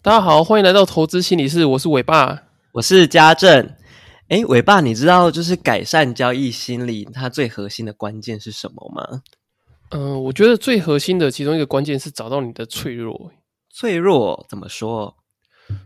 大家好，欢迎来到投资心理室，我是伟爸，我是家政。哎，伟爸，你知道就是改善交易心理，它最核心的关键是什么吗？嗯，我觉得最核心的其中一个关键是找到你的脆弱。脆弱怎么说？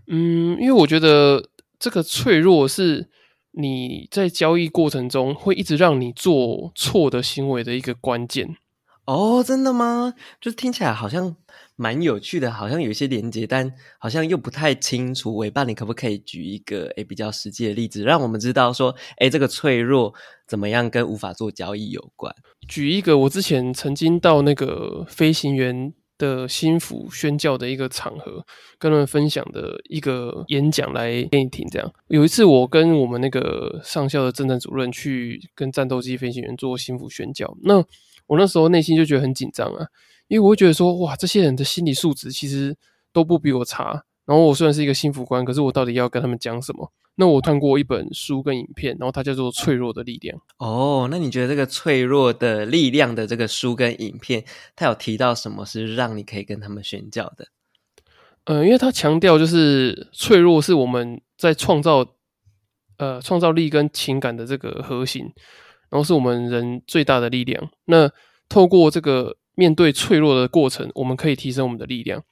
嗯，因为我觉得这个脆弱是你在交易过程中会一直让你做错的行为的一个关键。哦，真的吗？就听起来好像蛮有趣的，好像有一些连接，但好像又不太清楚。尾巴，你可不可以举一个诶比较实际的例子，让我们知道说，诶这个脆弱怎么样跟无法做交易有关？举一个我之前曾经到那个飞行员的心腹宣教的一个场合，跟他们分享的一个演讲来给你听。这样有一次，我跟我们那个上校的政战主任去跟战斗机飞行员做心腹宣教，那。我那时候内心就觉得很紧张啊，因为我会觉得说，哇，这些人的心理素质其实都不比我差。然后我虽然是一个幸福官，可是我到底要跟他们讲什么？那我看过一本书跟影片，然后它叫做《脆弱的力量》。哦，那你觉得这个脆弱的力量的这个书跟影片，它有提到什么是让你可以跟他们宣教的？呃，因为它强调就是脆弱是我们在创造呃创造力跟情感的这个核心。然后是我们人最大的力量。那透过这个面对脆弱的过程，我们可以提升我们的力量。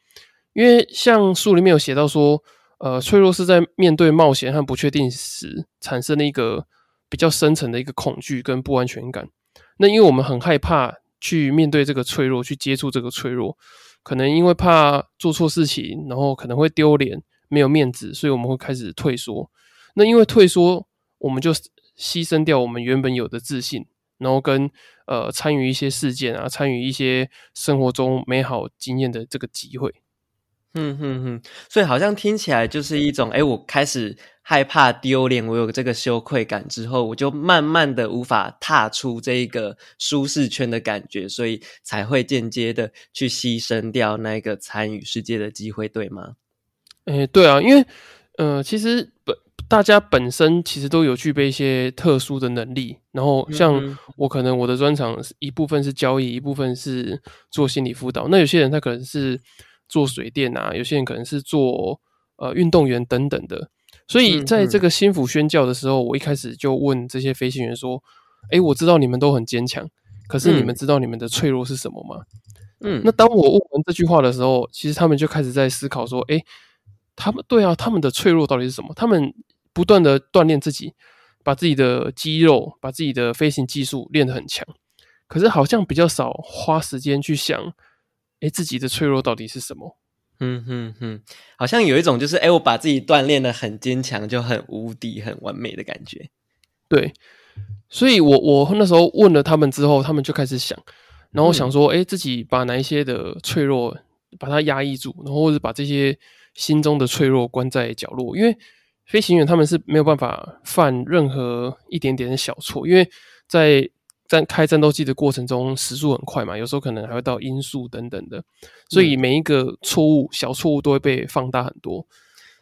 因为像书里面有写到说，呃，脆弱是在面对冒险和不确定时产生的一个比较深层的一个恐惧跟不安全感。那因为我们很害怕去面对这个脆弱，去接触这个脆弱，可能因为怕做错事情，然后可能会丢脸、没有面子，所以我们会开始退缩。那因为退缩，我们就。牺牲掉我们原本有的自信，然后跟呃参与一些事件啊，参与一些生活中美好经验的这个机会。嗯哼哼，所以好像听起来就是一种，哎，我开始害怕丢脸，我有这个羞愧感之后，我就慢慢的无法踏出这一个舒适圈的感觉，所以才会间接的去牺牲掉那个参与世界的机会，对吗？哎，对啊，因为呃，其实本。大家本身其实都有具备一些特殊的能力，然后像我可能我的专长一部分是交易，一部分是做心理辅导。那有些人他可能是做水电啊，有些人可能是做呃运动员等等的。所以在这个心腹宣教的时候，我一开始就问这些飞行员说：“哎，我知道你们都很坚强，可是你们知道你们的脆弱是什么吗？”嗯，那当我问完这句话的时候，其实他们就开始在思考说：“哎，他们对啊，他们的脆弱到底是什么？他们。”不断的锻炼自己，把自己的肌肉、把自己的飞行技术练得很强，可是好像比较少花时间去想，哎，自己的脆弱到底是什么？嗯哼哼，好像有一种就是，哎，我把自己锻炼的很坚强，就很无敌、很完美的感觉。对，所以我我那时候问了他们之后，他们就开始想，然后想说，哎，自己把哪一些的脆弱把它压抑住，然后或者把这些心中的脆弱关在角落，因为。飞行员他们是没有办法犯任何一点点的小错，因为在战开战斗机的过程中时速很快嘛，有时候可能还会到音速等等的，所以每一个错误小错误都会被放大很多。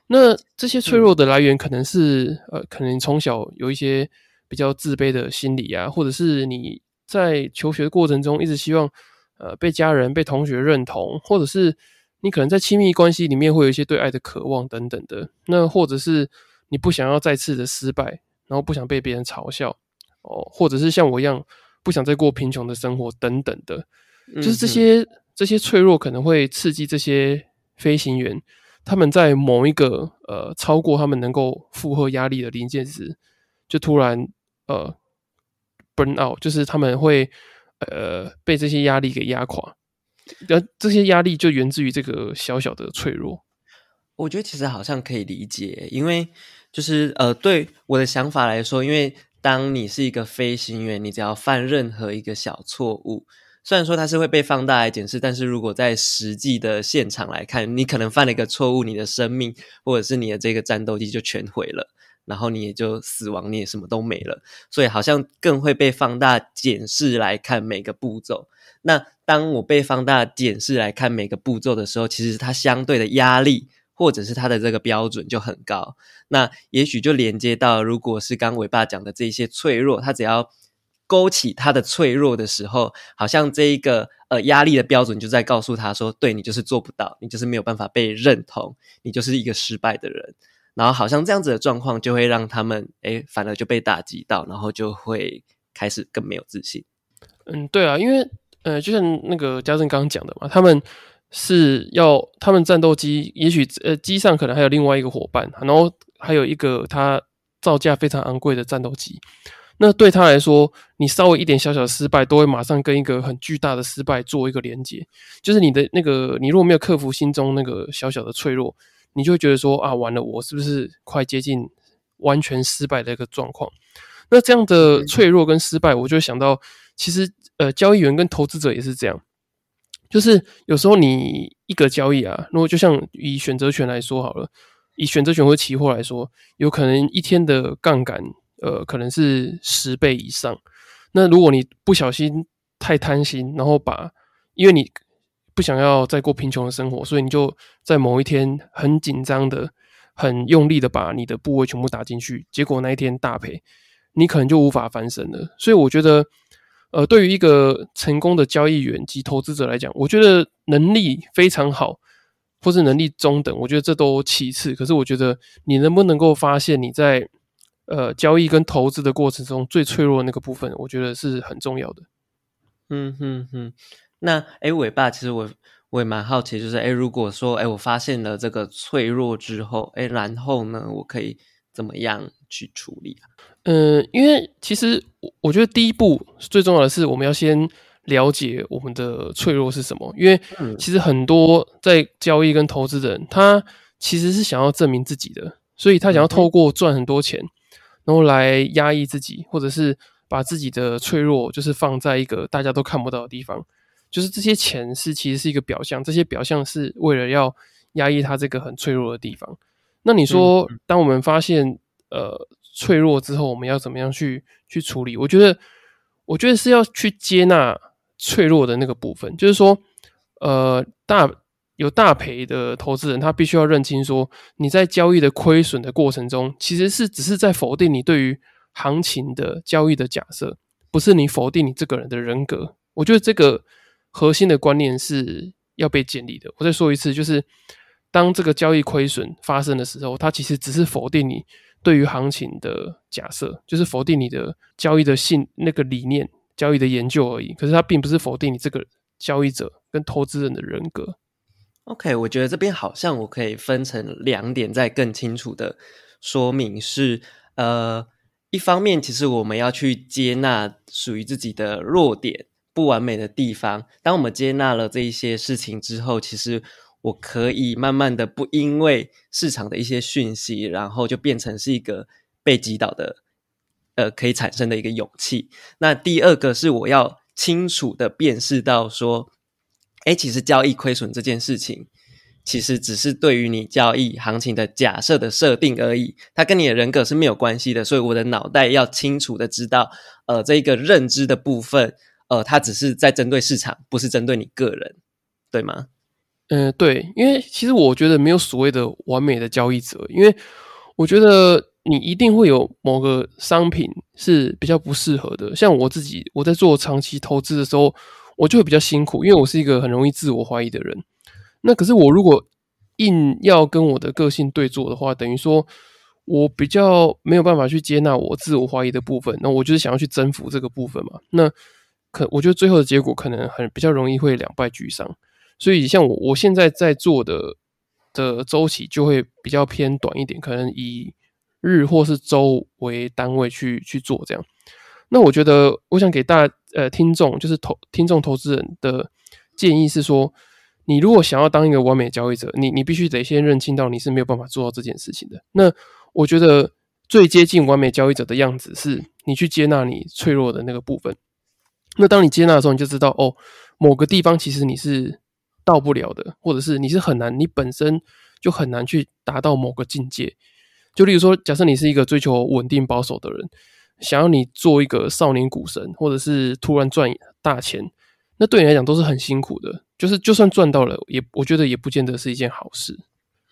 那这些脆弱的来源可能是呃，可能从小有一些比较自卑的心理啊，或者是你在求学的过程中一直希望呃被家人、被同学认同，或者是。你可能在亲密关系里面会有一些对爱的渴望等等的，那或者是你不想要再次的失败，然后不想被别人嘲笑哦，或者是像我一样不想再过贫穷的生活等等的，就是这些这些脆弱可能会刺激这些飞行员，他们在某一个呃超过他们能够负荷压力的临界时，就突然呃 burn out，就是他们会呃被这些压力给压垮。这些压力就源自于这个小小的脆弱。我觉得其实好像可以理解，因为就是呃，对我的想法来说，因为当你是一个飞行员，你只要犯任何一个小错误，虽然说它是会被放大来检视，但是如果在实际的现场来看，你可能犯了一个错误，你的生命或者是你的这个战斗机就全毁了，然后你也就死亡，你也什么都没了。所以好像更会被放大检视来看每个步骤。那当我被放大检视来看每个步骤的时候，其实它相对的压力或者是它的这个标准就很高。那也许就连接到，如果是刚伟爸讲的这些脆弱，它只要勾起他的脆弱的时候，好像这一个呃压力的标准就在告诉他说，对你就是做不到，你就是没有办法被认同，你就是一个失败的人。然后好像这样子的状况就会让他们哎，反而就被打击到，然后就会开始更没有自信。嗯，对啊，因为呃，就像那个家政刚刚讲的嘛，他们是要他们战斗机，也许呃机上可能还有另外一个伙伴，然后还有一个他造价非常昂贵的战斗机。那对他来说，你稍微一点小小的失败，都会马上跟一个很巨大的失败做一个连接。就是你的那个，你如果没有克服心中那个小小的脆弱。你就会觉得说啊，完了，我是不是快接近完全失败的一个状况？那这样的脆弱跟失败，我就想到，其实呃，交易员跟投资者也是这样，就是有时候你一个交易啊，如果就像以选择权来说好了，以选择权或期货来说，有可能一天的杠杆呃，可能是十倍以上。那如果你不小心太贪心，然后把因为你。不想要再过贫穷的生活，所以你就在某一天很紧张的、很用力的把你的部位全部打进去，结果那一天大赔，你可能就无法翻身了。所以我觉得，呃，对于一个成功的交易员及投资者来讲，我觉得能力非常好，或是能力中等，我觉得这都其次。可是我觉得你能不能够发现你在呃交易跟投资的过程中最脆弱那个部分，我觉得是很重要的。嗯哼哼。那哎，尾巴，其实我我也蛮好奇，就是哎，如果说哎，我发现了这个脆弱之后，哎，然后呢，我可以怎么样去处理？嗯，因为其实我我觉得第一步最重要的是，我们要先了解我们的脆弱是什么。因为其实很多在交易跟投资的人，他其实是想要证明自己的，所以他想要透过赚很多钱，然后来压抑自己，或者是把自己的脆弱就是放在一个大家都看不到的地方。就是这些钱是其实是一个表象，这些表象是为了要压抑他这个很脆弱的地方。那你说，当我们发现呃脆弱之后，我们要怎么样去去处理？我觉得，我觉得是要去接纳脆弱的那个部分。就是说，呃，大有大赔的投资人，他必须要认清说，你在交易的亏损的过程中，其实是只是在否定你对于行情的交易的假设，不是你否定你这个人的人格。我觉得这个。核心的观念是要被建立的。我再说一次，就是当这个交易亏损发生的时候，它其实只是否定你对于行情的假设，就是否定你的交易的信那个理念、交易的研究而已。可是它并不是否定你这个交易者跟投资人的人格。OK，我觉得这边好像我可以分成两点，再更清楚的说明是：呃，一方面，其实我们要去接纳属于自己的弱点。不完美的地方，当我们接纳了这一些事情之后，其实我可以慢慢的不因为市场的一些讯息，然后就变成是一个被击倒的，呃，可以产生的一个勇气。那第二个是我要清楚的辨识到说，哎，其实交易亏损这件事情，其实只是对于你交易行情的假设的设定而已，它跟你的人格是没有关系的。所以我的脑袋要清楚的知道，呃，这一个认知的部分。呃，它只是在针对市场，不是针对你个人，对吗？嗯，对，因为其实我觉得没有所谓的完美的交易者，因为我觉得你一定会有某个商品是比较不适合的。像我自己，我在做长期投资的时候，我就会比较辛苦，因为我是一个很容易自我怀疑的人。那可是我如果硬要跟我的个性对坐的话，等于说我比较没有办法去接纳我自我怀疑的部分。那我就是想要去征服这个部分嘛。那可我觉得最后的结果可能很比较容易会两败俱伤，所以像我我现在在做的的周期就会比较偏短一点，可能以日或是周为单位去去做这样。那我觉得我想给大呃听众就是投听众投资人的建议是说，你如果想要当一个完美交易者，你你必须得先认清到你是没有办法做到这件事情的。那我觉得最接近完美交易者的样子是你去接纳你脆弱的那个部分。那当你接纳的时候，你就知道哦，某个地方其实你是到不了的，或者是你是很难，你本身就很难去达到某个境界。就例如说，假设你是一个追求稳定保守的人，想要你做一个少年股神，或者是突然赚大钱，那对你来讲都是很辛苦的。就是就算赚到了，也我觉得也不见得是一件好事。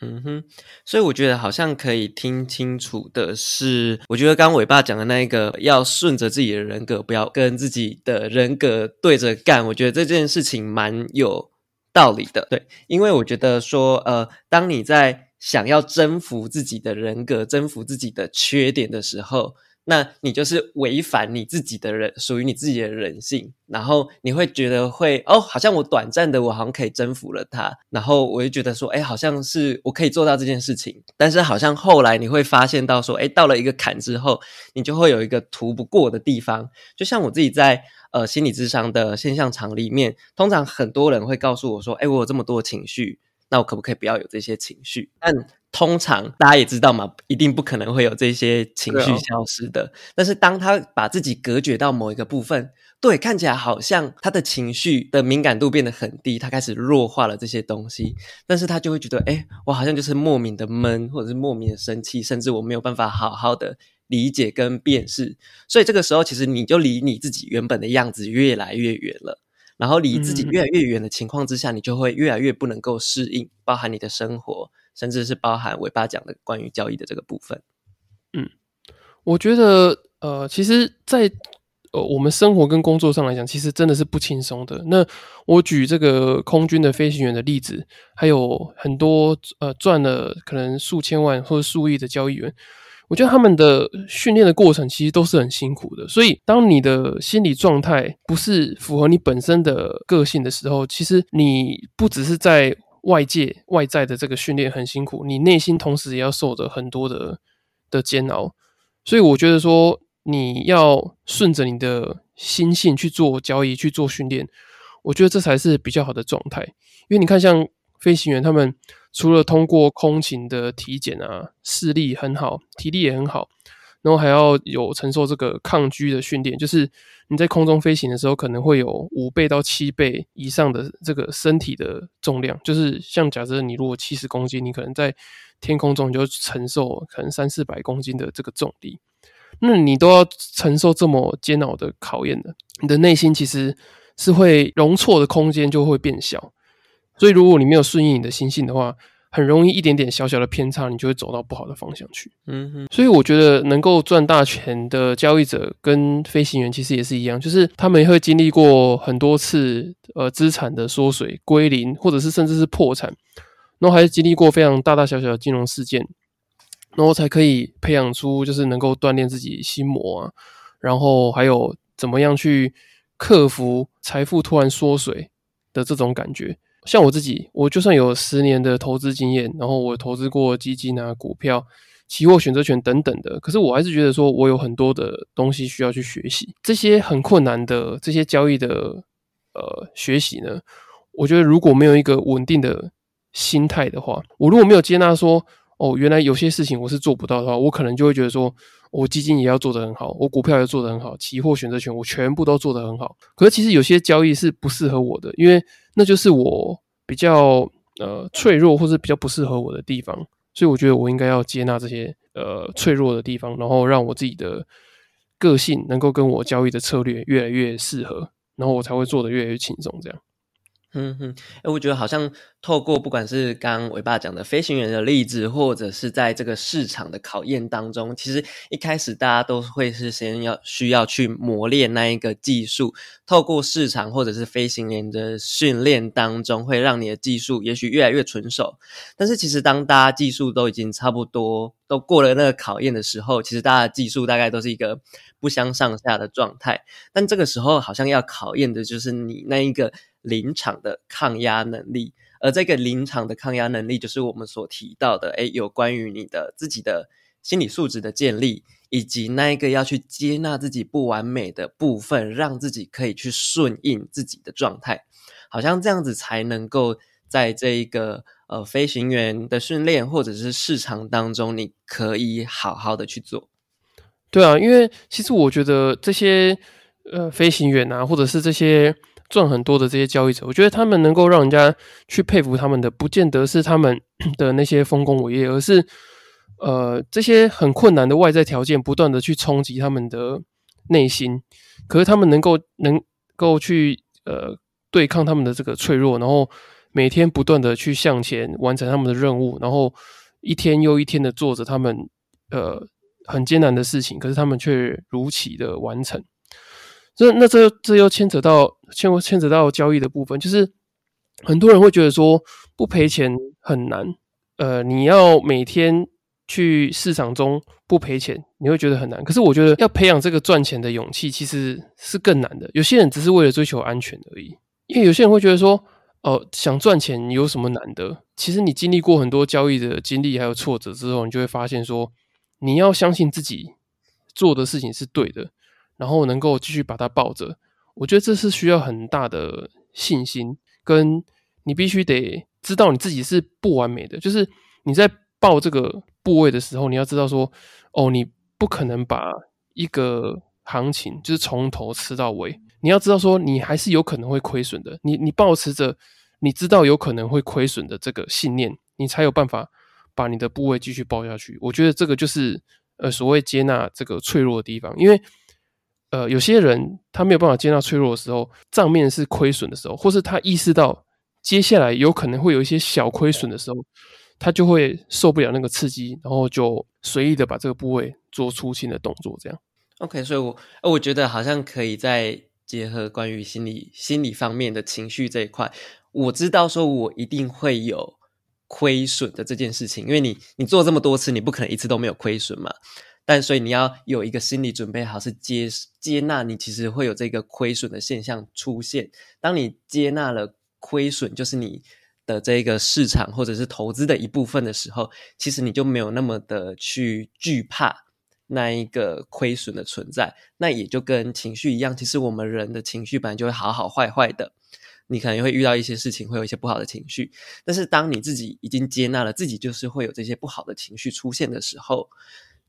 嗯哼，所以我觉得好像可以听清楚的是，我觉得刚刚伟爸讲的那一个，要顺着自己的人格，不要跟自己的人格对着干。我觉得这件事情蛮有道理的，对，因为我觉得说，呃，当你在想要征服自己的人格，征服自己的缺点的时候。那你就是违反你自己的人，属于你自己的人性，然后你会觉得会哦，好像我短暂的我好像可以征服了他，然后我就觉得说，哎，好像是我可以做到这件事情，但是好像后来你会发现到说，哎，到了一个坎之后，你就会有一个涂不过的地方。就像我自己在呃心理智商的现象场里面，通常很多人会告诉我说，哎，我有这么多情绪，那我可不可以不要有这些情绪？但通常大家也知道嘛，一定不可能会有这些情绪消失的。但是当他把自己隔绝到某一个部分，对，看起来好像他的情绪的敏感度变得很低，他开始弱化了这些东西。但是他就会觉得，哎，我好像就是莫名的闷，或者是莫名的生气，甚至我没有办法好好的理解跟辨识。所以这个时候，其实你就离你自己原本的样子越来越远了。然后离自己越来越远的情况之下，你就会越来越不能够适应，包含你的生活。甚至是包含尾巴讲的关于交易的这个部分。嗯，我觉得呃，其实，在呃我们生活跟工作上来讲，其实真的是不轻松的。那我举这个空军的飞行员的例子，还有很多呃赚了可能数千万或数亿的交易员，我觉得他们的训练的过程其实都是很辛苦的。所以，当你的心理状态不是符合你本身的个性的时候，其实你不只是在外界外在的这个训练很辛苦，你内心同时也要受着很多的的煎熬，所以我觉得说你要顺着你的心性去做交易去做训练，我觉得这才是比较好的状态。因为你看，像飞行员他们除了通过空勤的体检啊，视力很好，体力也很好。然后还要有承受这个抗拒的训练，就是你在空中飞行的时候，可能会有五倍到七倍以上的这个身体的重量。就是像假设你如果七十公斤，你可能在天空中你就承受可能三四百公斤的这个重力，那你都要承受这么煎熬的考验的，你的内心其实是会容错的空间就会变小。所以如果你没有顺应你的心性的话，很容易一点点小小的偏差，你就会走到不好的方向去。嗯哼，所以我觉得能够赚大钱的交易者跟飞行员其实也是一样，就是他们会经历过很多次呃资产的缩水归零，或者是甚至是破产，然后还是经历过非常大大小小的金融事件，然后才可以培养出就是能够锻炼自己心魔啊，然后还有怎么样去克服财富突然缩水的这种感觉。像我自己，我就算有十年的投资经验，然后我投资过基金啊、股票、期货、选择权等等的，可是我还是觉得说，我有很多的东西需要去学习。这些很困难的这些交易的呃学习呢，我觉得如果没有一个稳定的心态的话，我如果没有接纳说，哦，原来有些事情我是做不到的话，我可能就会觉得说，我基金也要做得很好，我股票也做得很好，期货、选择权我全部都做得很好。可是其实有些交易是不适合我的，因为那就是我比较呃脆弱或者比较不适合我的地方，所以我觉得我应该要接纳这些呃脆弱的地方，然后让我自己的个性能够跟我交易的策略越来越适合，然后我才会做的越来越轻松。这样，嗯哼，哎，我觉得好像。透过不管是刚尾巴讲的飞行员的例子，或者是在这个市场的考验当中，其实一开始大家都会是先要需要去磨练那一个技术。透过市场或者是飞行员的训练当中，会让你的技术也许越来越纯熟。但是其实当大家技术都已经差不多都过了那个考验的时候，其实大家技术大概都是一个不相上下的状态。但这个时候好像要考验的就是你那一个临场的抗压能力。而这个临场的抗压能力，就是我们所提到的，诶，有关于你的自己的心理素质的建立，以及那一个要去接纳自己不完美的部分，让自己可以去顺应自己的状态，好像这样子才能够在这一个呃飞行员的训练或者是市场当中，你可以好好的去做。对啊，因为其实我觉得这些呃飞行员啊，或者是这些。赚很多的这些交易者，我觉得他们能够让人家去佩服他们的，不见得是他们 的那些丰功伟业，而是呃这些很困难的外在条件不断的去冲击他们的内心，可是他们能够能够去呃对抗他们的这个脆弱，然后每天不断的去向前完成他们的任务，然后一天又一天的做着他们呃很艰难的事情，可是他们却如期的完成。这那这这又牵扯到牵牵扯到交易的部分，就是很多人会觉得说不赔钱很难，呃，你要每天去市场中不赔钱，你会觉得很难。可是我觉得要培养这个赚钱的勇气，其实是更难的。有些人只是为了追求安全而已，因为有些人会觉得说，哦，想赚钱有什么难的？其实你经历过很多交易的经历还有挫折之后，你就会发现说，你要相信自己做的事情是对的。然后能够继续把它抱着，我觉得这是需要很大的信心，跟你必须得知道你自己是不完美的。就是你在抱这个部位的时候，你要知道说，哦，你不可能把一个行情就是从头吃到尾。你要知道说，你还是有可能会亏损的。你你保持着你知道有可能会亏损的这个信念，你才有办法把你的部位继续抱下去。我觉得这个就是呃所谓接纳这个脆弱的地方，因为。呃，有些人他没有办法接纳脆弱的时候，账面是亏损的时候，或是他意识到接下来有可能会有一些小亏损的时候，他就会受不了那个刺激，然后就随意的把这个部位做出新的动作。这样，OK，所以，我我觉得好像可以再结合关于心理心理方面的情绪这一块。我知道说我一定会有亏损的这件事情，因为你你做这么多次，你不可能一次都没有亏损嘛。但所以你要有一个心理准备好，是接接纳你其实会有这个亏损的现象出现。当你接纳了亏损，就是你的这个市场或者是投资的一部分的时候，其实你就没有那么的去惧怕那一个亏损的存在。那也就跟情绪一样，其实我们人的情绪本来就会好好坏坏的，你可能会遇到一些事情，会有一些不好的情绪。但是当你自己已经接纳了自己，就是会有这些不好的情绪出现的时候。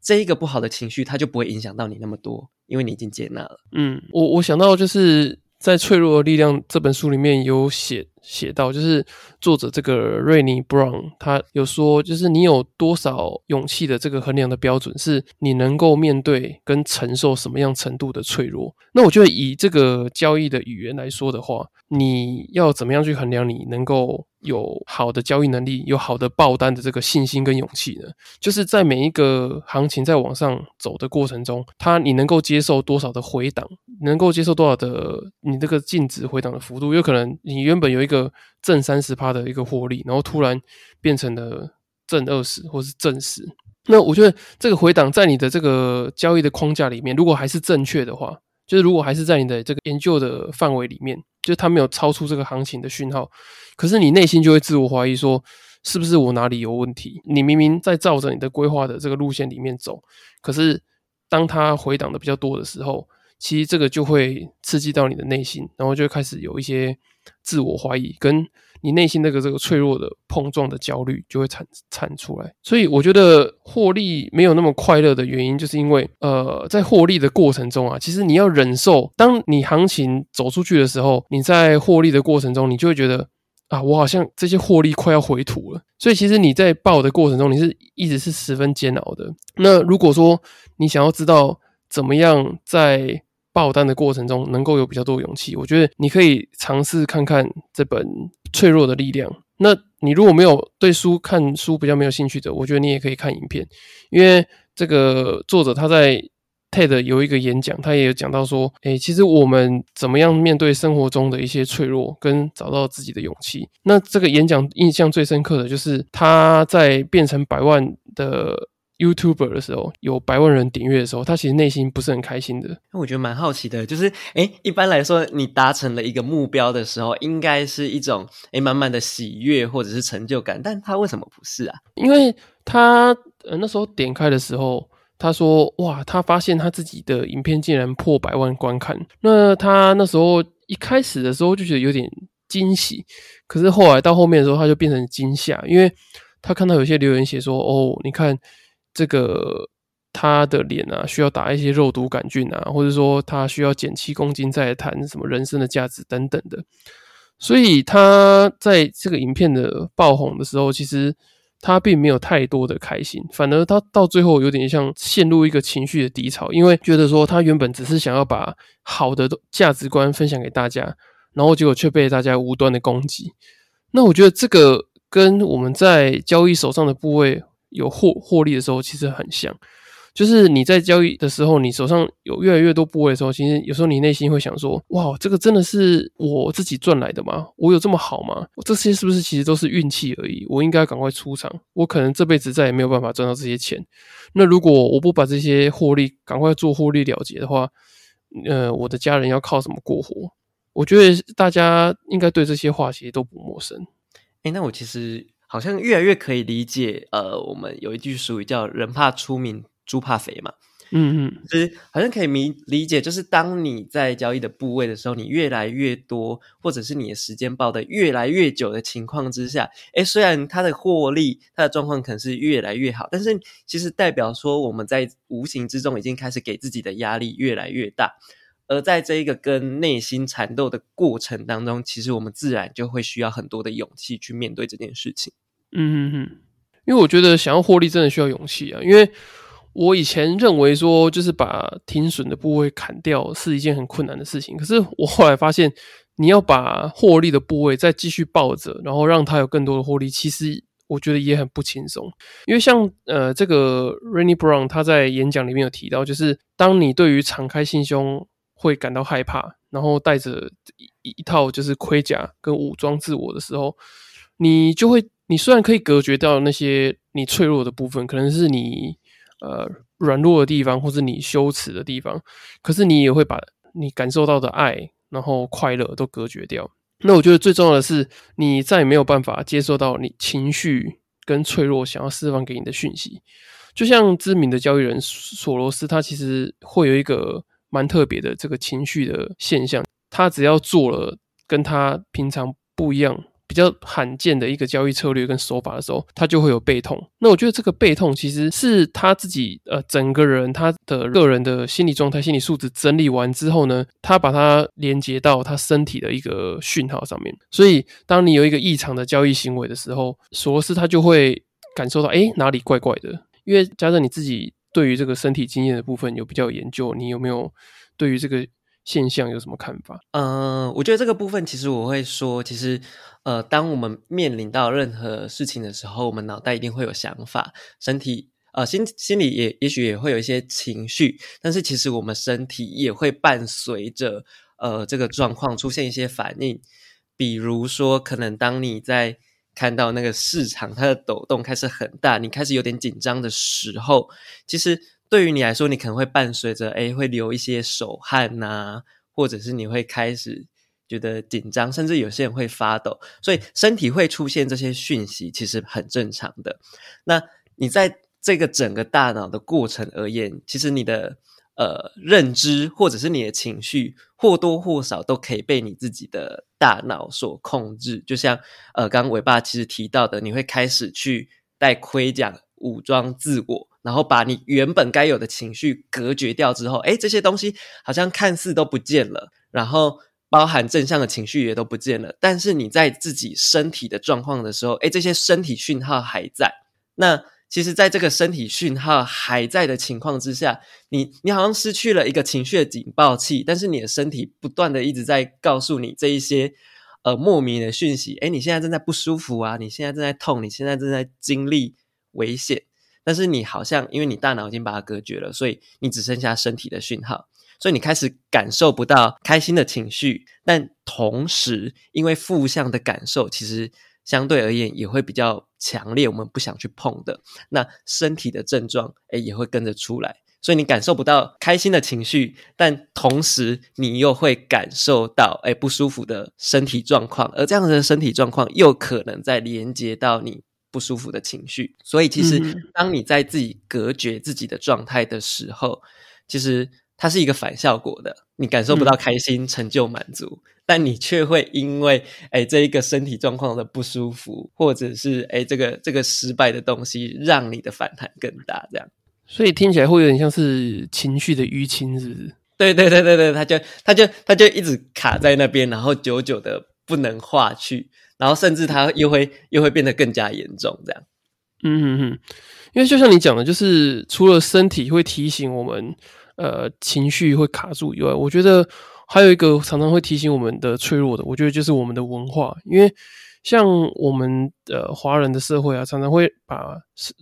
这一个不好的情绪，它就不会影响到你那么多，因为你已经接纳了。嗯，我我想到就是在《脆弱的力量》这本书里面有写写到，就是作者这个瑞尼·布朗，他有说，就是你有多少勇气的这个衡量的标准，是你能够面对跟承受什么样程度的脆弱。那我觉得以这个交易的语言来说的话，你要怎么样去衡量你能够？有好的交易能力，有好的爆单的这个信心跟勇气呢？就是在每一个行情在往上走的过程中，它你能够接受多少的回档，能够接受多少的你这个净值回档的幅度？有可能你原本有一个正三十趴的一个获利，然后突然变成了正二十或是正十。那我觉得这个回档在你的这个交易的框架里面，如果还是正确的话，就是如果还是在你的这个研究的范围里面。就是它没有超出这个行情的讯号，可是你内心就会自我怀疑说，是不是我哪里有问题？你明明在照着你的规划的这个路线里面走，可是当它回档的比较多的时候，其实这个就会刺激到你的内心，然后就开始有一些自我怀疑跟。你内心那个这个脆弱的碰撞的焦虑就会产产出来，所以我觉得获利没有那么快乐的原因，就是因为呃，在获利的过程中啊，其实你要忍受，当你行情走出去的时候，你在获利的过程中，你就会觉得啊，我好像这些获利快要回吐了。所以其实你在报的过程中，你是一直是十分煎熬的。那如果说你想要知道怎么样在爆单的过程中能够有比较多勇气，我觉得你可以尝试看看这本。脆弱的力量。那你如果没有对书看书比较没有兴趣的，我觉得你也可以看影片，因为这个作者他在 TED 有一个演讲，他也有讲到说，诶，其实我们怎么样面对生活中的一些脆弱，跟找到自己的勇气。那这个演讲印象最深刻的就是他在变成百万的。YouTuber 的时候，有百万人点阅的时候，他其实内心不是很开心的。那我觉得蛮好奇的，就是诶一般来说，你达成了一个目标的时候，应该是一种诶满满的喜悦或者是成就感，但他为什么不是啊？因为他呃那时候点开的时候，他说哇，他发现他自己的影片竟然破百万观看。那他那时候一开始的时候就觉得有点惊喜，可是后来到后面的时候，他就变成惊吓，因为他看到有些留言写说哦，你看。这个他的脸啊，需要打一些肉毒杆菌啊，或者说他需要减七公斤再谈什么人生的价值等等的。所以他在这个影片的爆红的时候，其实他并没有太多的开心，反而他到最后有点像陷入一个情绪的低潮，因为觉得说他原本只是想要把好的价值观分享给大家，然后结果却被大家无端的攻击。那我觉得这个跟我们在交易手上的部位有获获利的时候，其实很像。就是你在交易的时候，你手上有越来越多部位的时候，其实有时候你内心会想说：哇，这个真的是我自己赚来的吗？我有这么好吗？这些是不是其实都是运气而已？我应该赶快出场，我可能这辈子再也没有办法赚到这些钱。那如果我不把这些获利赶快做获利了结的话，呃，我的家人要靠什么过活？我觉得大家应该对这些话其实都不陌生。哎，那我其实好像越来越可以理解。呃，我们有一句俗语叫“人怕出名”。猪怕肥嘛，嗯嗯，就是好像可以理理解，就是当你在交易的部位的时候，你越来越多，或者是你的时间抱的越来越久的情况之下，哎，虽然它的获利、它的状况可能是越来越好，但是其实代表说我们在无形之中已经开始给自己的压力越来越大，而在这一个跟内心缠斗的过程当中，其实我们自然就会需要很多的勇气去面对这件事情。嗯哼哼，因为我觉得想要获利真的需要勇气啊，因为。我以前认为说，就是把停损的部位砍掉是一件很困难的事情。可是我后来发现，你要把获利的部位再继续抱着，然后让它有更多的获利，其实我觉得也很不轻松。因为像呃，这个 Rainy Brown 他在演讲里面有提到，就是当你对于敞开心胸会感到害怕，然后带着一一套就是盔甲跟武装自我的时候，你就会，你虽然可以隔绝掉那些你脆弱的部分，可能是你。呃，软弱的地方，或是你羞耻的地方，可是你也会把你感受到的爱，然后快乐都隔绝掉。那我觉得最重要的是，你再也没有办法接受到你情绪跟脆弱想要释放给你的讯息。就像知名的交易人索罗斯，他其实会有一个蛮特别的这个情绪的现象，他只要做了跟他平常不一样。比较罕见的一个交易策略跟手法的时候，他就会有背痛。那我觉得这个背痛其实是他自己呃整个人他的个人的心理状态、心理素质整理完之后呢，他把它连接到他身体的一个讯号上面。所以，当你有一个异常的交易行为的时候，索罗斯他就会感受到哎哪里怪怪的。因为加上你自己对于这个身体经验的部分有比较研究，你有没有对于这个？现象有什么看法？嗯，我觉得这个部分其实我会说，其实呃，当我们面临到任何事情的时候，我们脑袋一定会有想法，身体呃心心里也也许也会有一些情绪，但是其实我们身体也会伴随着呃这个状况出现一些反应，比如说可能当你在看到那个市场它的抖动开始很大，你开始有点紧张的时候，其实。对于你来说，你可能会伴随着哎，会流一些手汗呐，或者是你会开始觉得紧张，甚至有些人会发抖，所以身体会出现这些讯息，其实很正常的。那你在这个整个大脑的过程而言，其实你的呃认知或者是你的情绪，或多或少都可以被你自己的大脑所控制。就像呃，刚刚伟爸其实提到的，你会开始去戴盔甲武装自我。然后把你原本该有的情绪隔绝掉之后，哎，这些东西好像看似都不见了，然后包含正向的情绪也都不见了。但是你在自己身体的状况的时候，哎，这些身体讯号还在。那其实，在这个身体讯号还在的情况之下，你你好像失去了一个情绪的警报器，但是你的身体不断的一直在告诉你这一些呃莫名的讯息。哎，你现在正在不舒服啊，你现在正在痛，你现在正在经历危险。但是你好像因为你大脑已经把它隔绝了，所以你只剩下身体的讯号，所以你开始感受不到开心的情绪。但同时，因为负向的感受其实相对而言也会比较强烈，我们不想去碰的，那身体的症状诶也会跟着出来。所以你感受不到开心的情绪，但同时你又会感受到诶不舒服的身体状况，而这样的身体状况又可能在连接到你。不舒服的情绪，所以其实当你在自己隔绝自己的状态的时候，其实它是一个反效果的。你感受不到开心、成就、满足，但你却会因为哎这一个身体状况的不舒服，或者是哎这个这个失败的东西，让你的反弹更大。这样，所以听起来会有点像是情绪的淤青，是不是？对对对对对，他就他就他就一直卡在那边，然后久久的不能化去。然后甚至它又会又会变得更加严重，这样。嗯嗯嗯，因为就像你讲的，就是除了身体会提醒我们，呃，情绪会卡住以外，我觉得还有一个常常会提醒我们的脆弱的，我觉得就是我们的文化。因为像我们的华人的社会啊，常常会把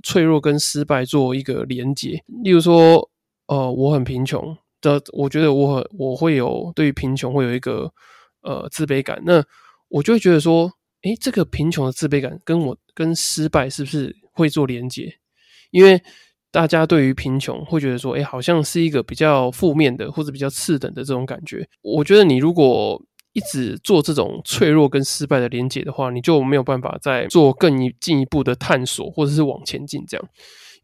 脆弱跟失败做一个连结。例如说，呃，我很贫穷的，我觉得我我会有对于贫穷会有一个呃自卑感，那我就会觉得说，诶，这个贫穷的自卑感跟我跟失败是不是会做连结？因为大家对于贫穷会觉得说，哎，好像是一个比较负面的或者比较次等的这种感觉。我觉得你如果一直做这种脆弱跟失败的连接的话，你就没有办法再做更进一步的探索或者是往前进这样。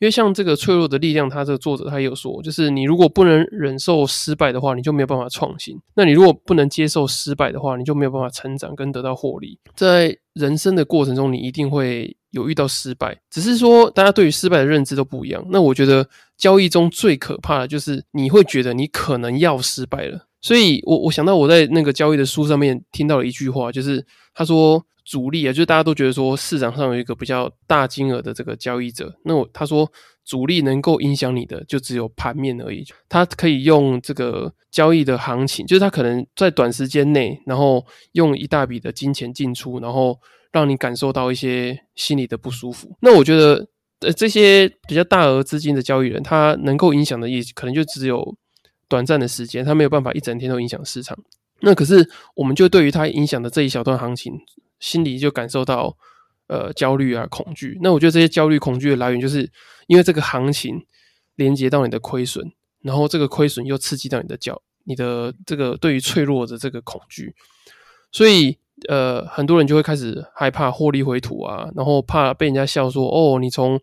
因为像这个脆弱的力量，他这个作者他也有说，就是你如果不能忍受失败的话，你就没有办法创新。那你如果不能接受失败的话，你就没有办法成长跟得到获利。在人生的过程中，你一定会。有遇到失败，只是说大家对于失败的认知都不一样。那我觉得交易中最可怕的就是你会觉得你可能要失败了。所以，我我想到我在那个交易的书上面听到了一句话，就是他说主力啊，就是大家都觉得说市场上有一个比较大金额的这个交易者，那我他说主力能够影响你的就只有盘面而已。他可以用这个交易的行情，就是他可能在短时间内，然后用一大笔的金钱进出，然后。让你感受到一些心理的不舒服。那我觉得，呃，这些比较大额资金的交易人，他能够影响的也可能就只有短暂的时间，他没有办法一整天都影响市场。那可是，我们就对于他影响的这一小段行情，心里就感受到呃焦虑啊、恐惧。那我觉得这些焦虑、恐惧的来源，就是因为这个行情连接到你的亏损，然后这个亏损又刺激到你的焦、你的这个对于脆弱的这个恐惧，所以。呃，很多人就会开始害怕获利回吐啊，然后怕被人家笑说：“哦，你从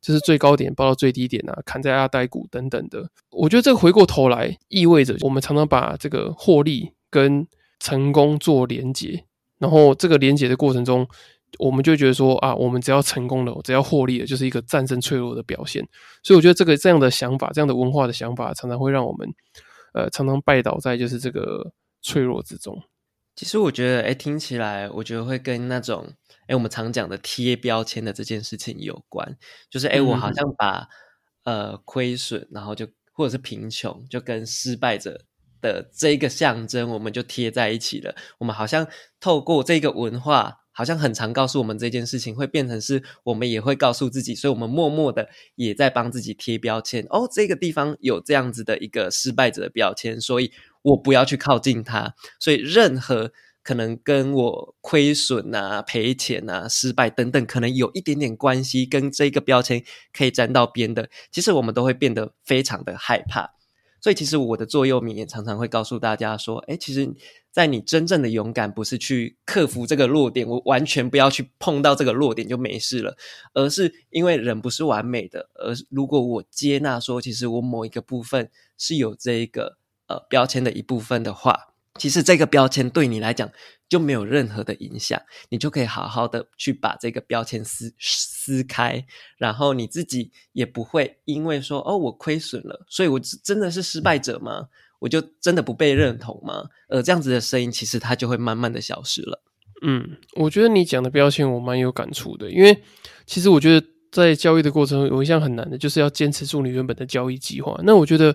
就是最高点报到最低点啊，砍在阿呆股等等的。”我觉得这个回过头来意味着，我们常常把这个获利跟成功做连结，然后这个连结的过程中，我们就觉得说：“啊，我们只要成功了，只要获利了，就是一个战胜脆弱的表现。”所以我觉得这个这样的想法，这样的文化的想法，常常会让我们呃常常拜倒在就是这个脆弱之中。其实我觉得，哎，听起来我觉得会跟那种，哎，我们常讲的贴标签的这件事情有关。就是，哎，我好像把呃亏损，然后就或者是贫穷，就跟失败者的这一个象征，我们就贴在一起了。我们好像透过这个文化，好像很常告诉我们这件事情，会变成是我们也会告诉自己，所以我们默默的也在帮自己贴标签。哦，这个地方有这样子的一个失败者的标签，所以。我不要去靠近它，所以任何可能跟我亏损啊、赔钱啊、失败等等，可能有一点点关系，跟这个标签可以沾到边的，其实我们都会变得非常的害怕。所以，其实我的座右铭也常常会告诉大家说：，哎，其实，在你真正的勇敢，不是去克服这个弱点，我完全不要去碰到这个弱点就没事了，而是因为人不是完美的，而如果我接纳说，其实我某一个部分是有这一个。呃，标签的一部分的话，其实这个标签对你来讲就没有任何的影响，你就可以好好的去把这个标签撕撕开，然后你自己也不会因为说哦我亏损了，所以我真的是失败者吗？我就真的不被认同吗？呃，这样子的声音其实它就会慢慢的消失了。嗯，我觉得你讲的标签我蛮有感触的，因为其实我觉得在交易的过程中有一项很难的，就是要坚持住你原本的交易计划。那我觉得。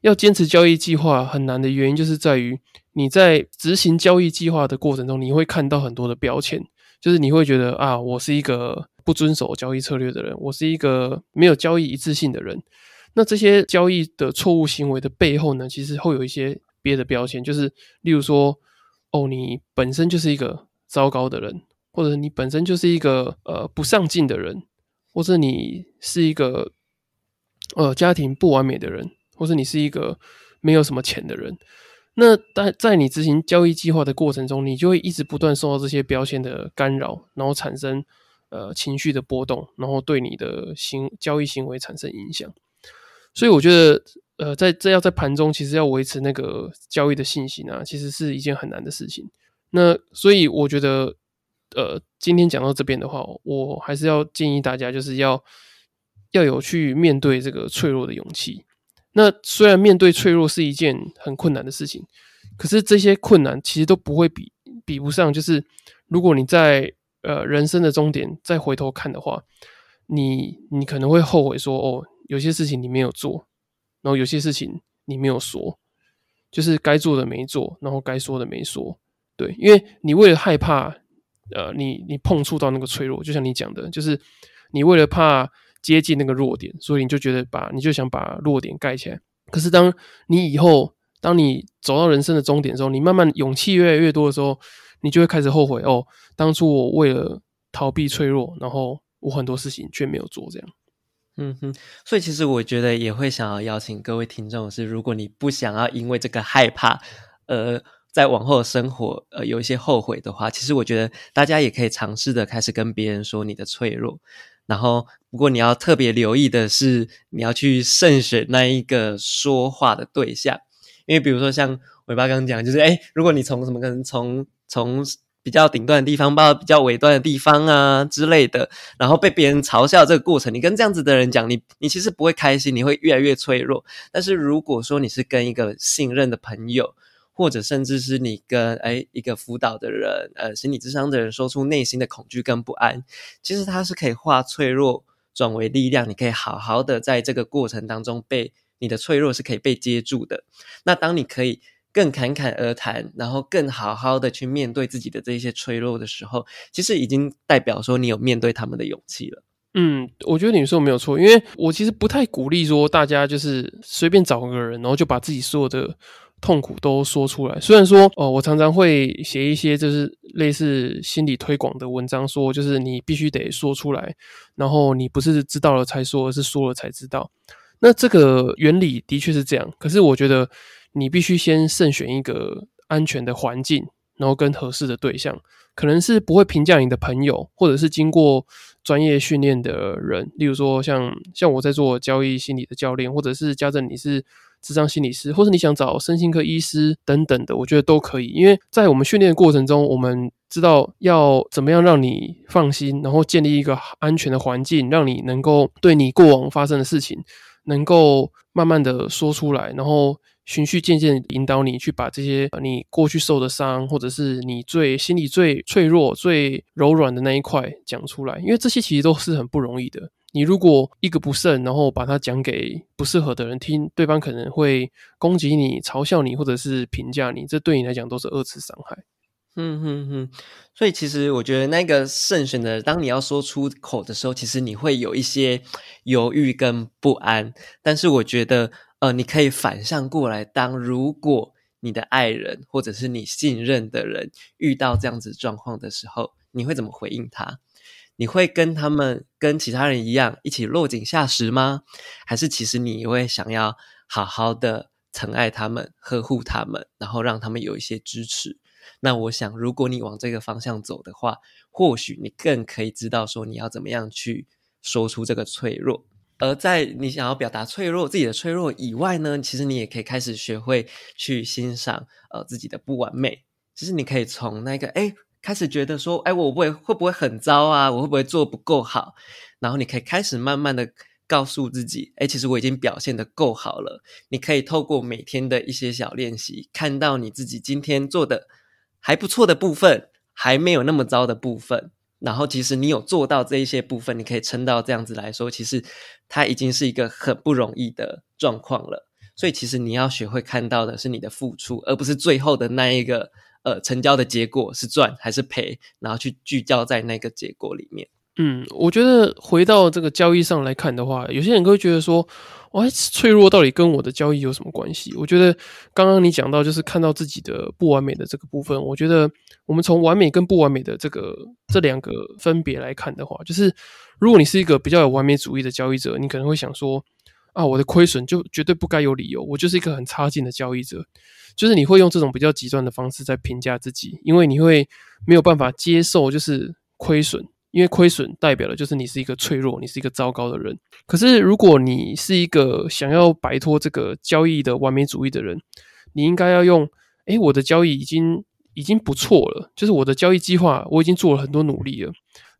要坚持交易计划很难的原因，就是在于你在执行交易计划的过程中，你会看到很多的标签，就是你会觉得啊，我是一个不遵守交易策略的人，我是一个没有交易一致性的人。那这些交易的错误行为的背后呢，其实会有一些别的标签，就是例如说，哦，你本身就是一个糟糕的人，或者你本身就是一个呃不上进的人，或者你是一个呃家庭不完美的人。或是你是一个没有什么钱的人，那在在你执行交易计划的过程中，你就会一直不断受到这些标签的干扰，然后产生呃情绪的波动，然后对你的行交易行为产生影响。所以我觉得，呃，在这要在盘中，其实要维持那个交易的信心啊，其实是一件很难的事情。那所以我觉得，呃，今天讲到这边的话，我还是要建议大家，就是要要有去面对这个脆弱的勇气。那虽然面对脆弱是一件很困难的事情，可是这些困难其实都不会比比不上，就是如果你在呃人生的终点再回头看的话，你你可能会后悔说哦，有些事情你没有做，然后有些事情你没有说，就是该做的没做，然后该说的没说，对，因为你为了害怕呃，你你碰触到那个脆弱，就像你讲的，就是你为了怕接近那个弱点，所以你就觉得把你就想把弱点盖起来。可是当你以后当你走到人生的终点的时候，你慢慢勇气越来越多的时候，你就会开始后悔哦，当初我为了逃避脆弱，然后我很多事情却没有做这样。嗯哼，所以其实我觉得也会想要邀请各位听众是，如果你不想要因为这个害怕，呃，在往后的生活呃有一些后悔的话，其实我觉得大家也可以尝试的开始跟别人说你的脆弱。然后，不过你要特别留意的是，你要去慎选那一个说话的对象，因为比如说像尾巴刚刚讲，就是哎，如果你从什么可能从从。比较顶端的地方，到比较尾端的地方啊之类的，然后被别人嘲笑这个过程，你跟这样子的人讲，你你其实不会开心，你会越来越脆弱。但是如果说你是跟一个信任的朋友，或者甚至是你跟哎一个辅导的人，呃，心理智商的人，说出内心的恐惧跟不安，其实他是可以化脆弱转为力量，你可以好好的在这个过程当中被你的脆弱是可以被接住的。那当你可以。更侃侃而谈，然后更好好的去面对自己的这些脆弱的时候，其实已经代表说你有面对他们的勇气了。嗯，我觉得你说没有错，因为我其实不太鼓励说大家就是随便找个人，然后就把自己所有的痛苦都说出来。虽然说哦，我常常会写一些就是类似心理推广的文章，说就是你必须得说出来，然后你不是知道了才说，而是说了才知道。那这个原理的确是这样，可是我觉得。你必须先慎选一个安全的环境，然后跟合适的对象，可能是不会评价你的朋友，或者是经过专业训练的人，例如说像像我在做交易心理的教练，或者是家政你是智商心理师，或者你想找身心科医师等等的，我觉得都可以。因为在我们训练的过程中，我们知道要怎么样让你放心，然后建立一个安全的环境，让你能够对你过往发生的事情，能够慢慢的说出来，然后。循序渐进引导你去把这些你过去受的伤，或者是你最心里最脆弱、最柔软的那一块讲出来，因为这些其实都是很不容易的。你如果一个不慎，然后把它讲给不适合的人听，对方可能会攻击你、嘲笑你，或者是评价你，这对你来讲都是二次伤害。嗯哼哼，所以其实我觉得那个慎选的，当你要说出口的时候，其实你会有一些犹豫跟不安，但是我觉得。呃，你可以反向过来，当如果你的爱人或者是你信任的人遇到这样子状况的时候，你会怎么回应他？你会跟他们跟其他人一样一起落井下石吗？还是其实你会想要好好的疼爱他们、呵护他们，然后让他们有一些支持？那我想，如果你往这个方向走的话，或许你更可以知道说你要怎么样去说出这个脆弱。而在你想要表达脆弱、自己的脆弱以外呢，其实你也可以开始学会去欣赏呃自己的不完美。其实你可以从那个哎开始觉得说，哎我会会不会很糟啊？我会不会做不够好？然后你可以开始慢慢的告诉自己，哎，其实我已经表现的够好了。你可以透过每天的一些小练习，看到你自己今天做的还不错的部分，还没有那么糟的部分。然后，其实你有做到这一些部分，你可以撑到这样子来说，其实它已经是一个很不容易的状况了。所以，其实你要学会看到的是你的付出，而不是最后的那一个呃成交的结果是赚还是赔，然后去聚焦在那个结果里面。嗯，我觉得回到这个交易上来看的话，有些人会觉得说，哇，脆弱到底跟我的交易有什么关系？我觉得刚刚你讲到就是看到自己的不完美的这个部分，我觉得我们从完美跟不完美的这个这两个分别来看的话，就是如果你是一个比较有完美主义的交易者，你可能会想说，啊，我的亏损就绝对不该有理由，我就是一个很差劲的交易者，就是你会用这种比较极端的方式在评价自己，因为你会没有办法接受就是亏损。因为亏损代表的就是你是一个脆弱，你是一个糟糕的人。可是如果你是一个想要摆脱这个交易的完美主义的人，你应该要用：诶，我的交易已经已经不错了，就是我的交易计划我已经做了很多努力了。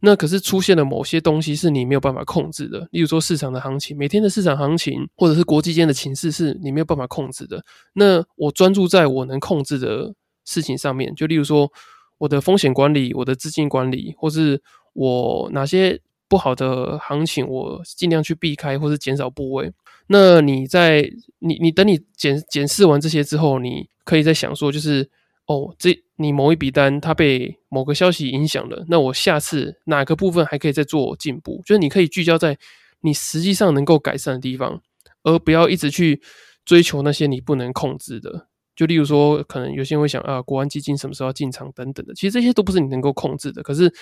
那可是出现了某些东西是你没有办法控制的，例如说市场的行情，每天的市场行情，或者是国际间的情势是你没有办法控制的。那我专注在我能控制的事情上面，就例如说我的风险管理、我的资金管理，或是我哪些不好的行情，我尽量去避开或是减少部位。那你在你你等你检检视完这些之后，你可以再想说，就是哦，这你某一笔单它被某个消息影响了，那我下次哪个部分还可以再做进步？就是你可以聚焦在你实际上能够改善的地方，而不要一直去追求那些你不能控制的。就例如说，可能有些人会想啊，国安基金什么时候要进场等等的，其实这些都不是你能够控制的。可是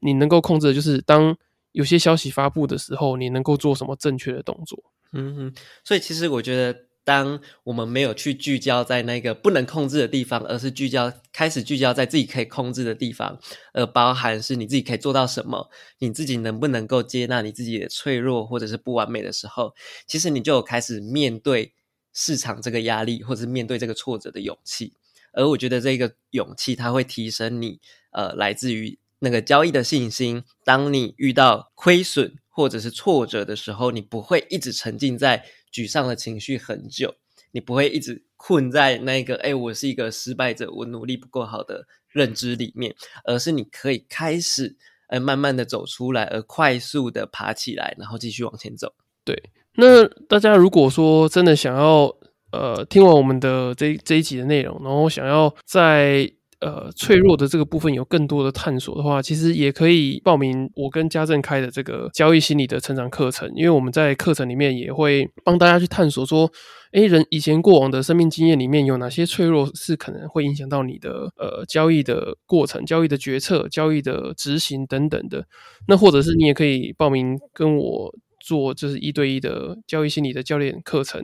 你能够控制的就是当有些消息发布的时候，你能够做什么正确的动作。嗯哼，所以其实我觉得，当我们没有去聚焦在那个不能控制的地方，而是聚焦开始聚焦在自己可以控制的地方，呃，包含是你自己可以做到什么，你自己能不能够接纳你自己的脆弱或者是不完美的时候，其实你就有开始面对市场这个压力，或者是面对这个挫折的勇气。而我觉得这个勇气，它会提升你呃来自于那个交易的信心。当你遇到亏损，或者是挫折的时候，你不会一直沉浸在沮丧的情绪很久，你不会一直困在那个“哎，我是一个失败者，我努力不够好”的认知里面，而是你可以开始，呃，慢慢的走出来，而快速的爬起来，然后继续往前走。对，那大家如果说真的想要，呃，听完我们的这这一集的内容，然后想要在呃，脆弱的这个部分有更多的探索的话，其实也可以报名我跟家政开的这个交易心理的成长课程。因为我们在课程里面也会帮大家去探索说，诶，人以前过往的生命经验里面有哪些脆弱是可能会影响到你的呃交易的过程、交易的决策、交易的执行等等的。那或者是你也可以报名跟我做就是一对一的交易心理的教练课程。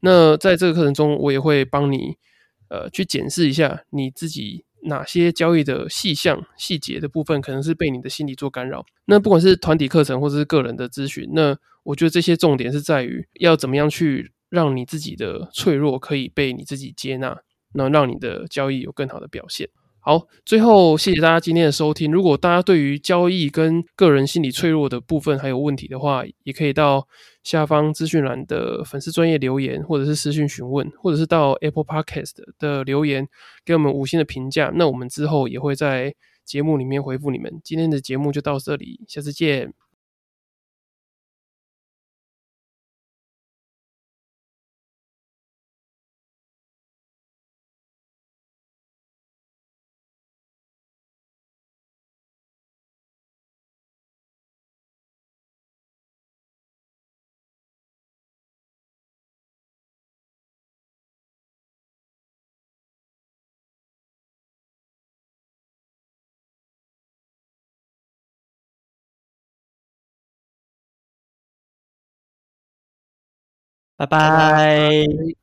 那在这个课程中，我也会帮你。呃，去检视一下你自己哪些交易的细项、细节的部分，可能是被你的心理做干扰。那不管是团体课程或者是个人的咨询，那我觉得这些重点是在于要怎么样去让你自己的脆弱可以被你自己接纳，那让你的交易有更好的表现。好，最后谢谢大家今天的收听。如果大家对于交易跟个人心理脆弱的部分还有问题的话，也可以到下方资讯栏的粉丝专业留言，或者是私讯询问，或者是到 Apple Podcast 的留言给我们五星的评价。那我们之后也会在节目里面回复你们。今天的节目就到这里，下次见。拜拜。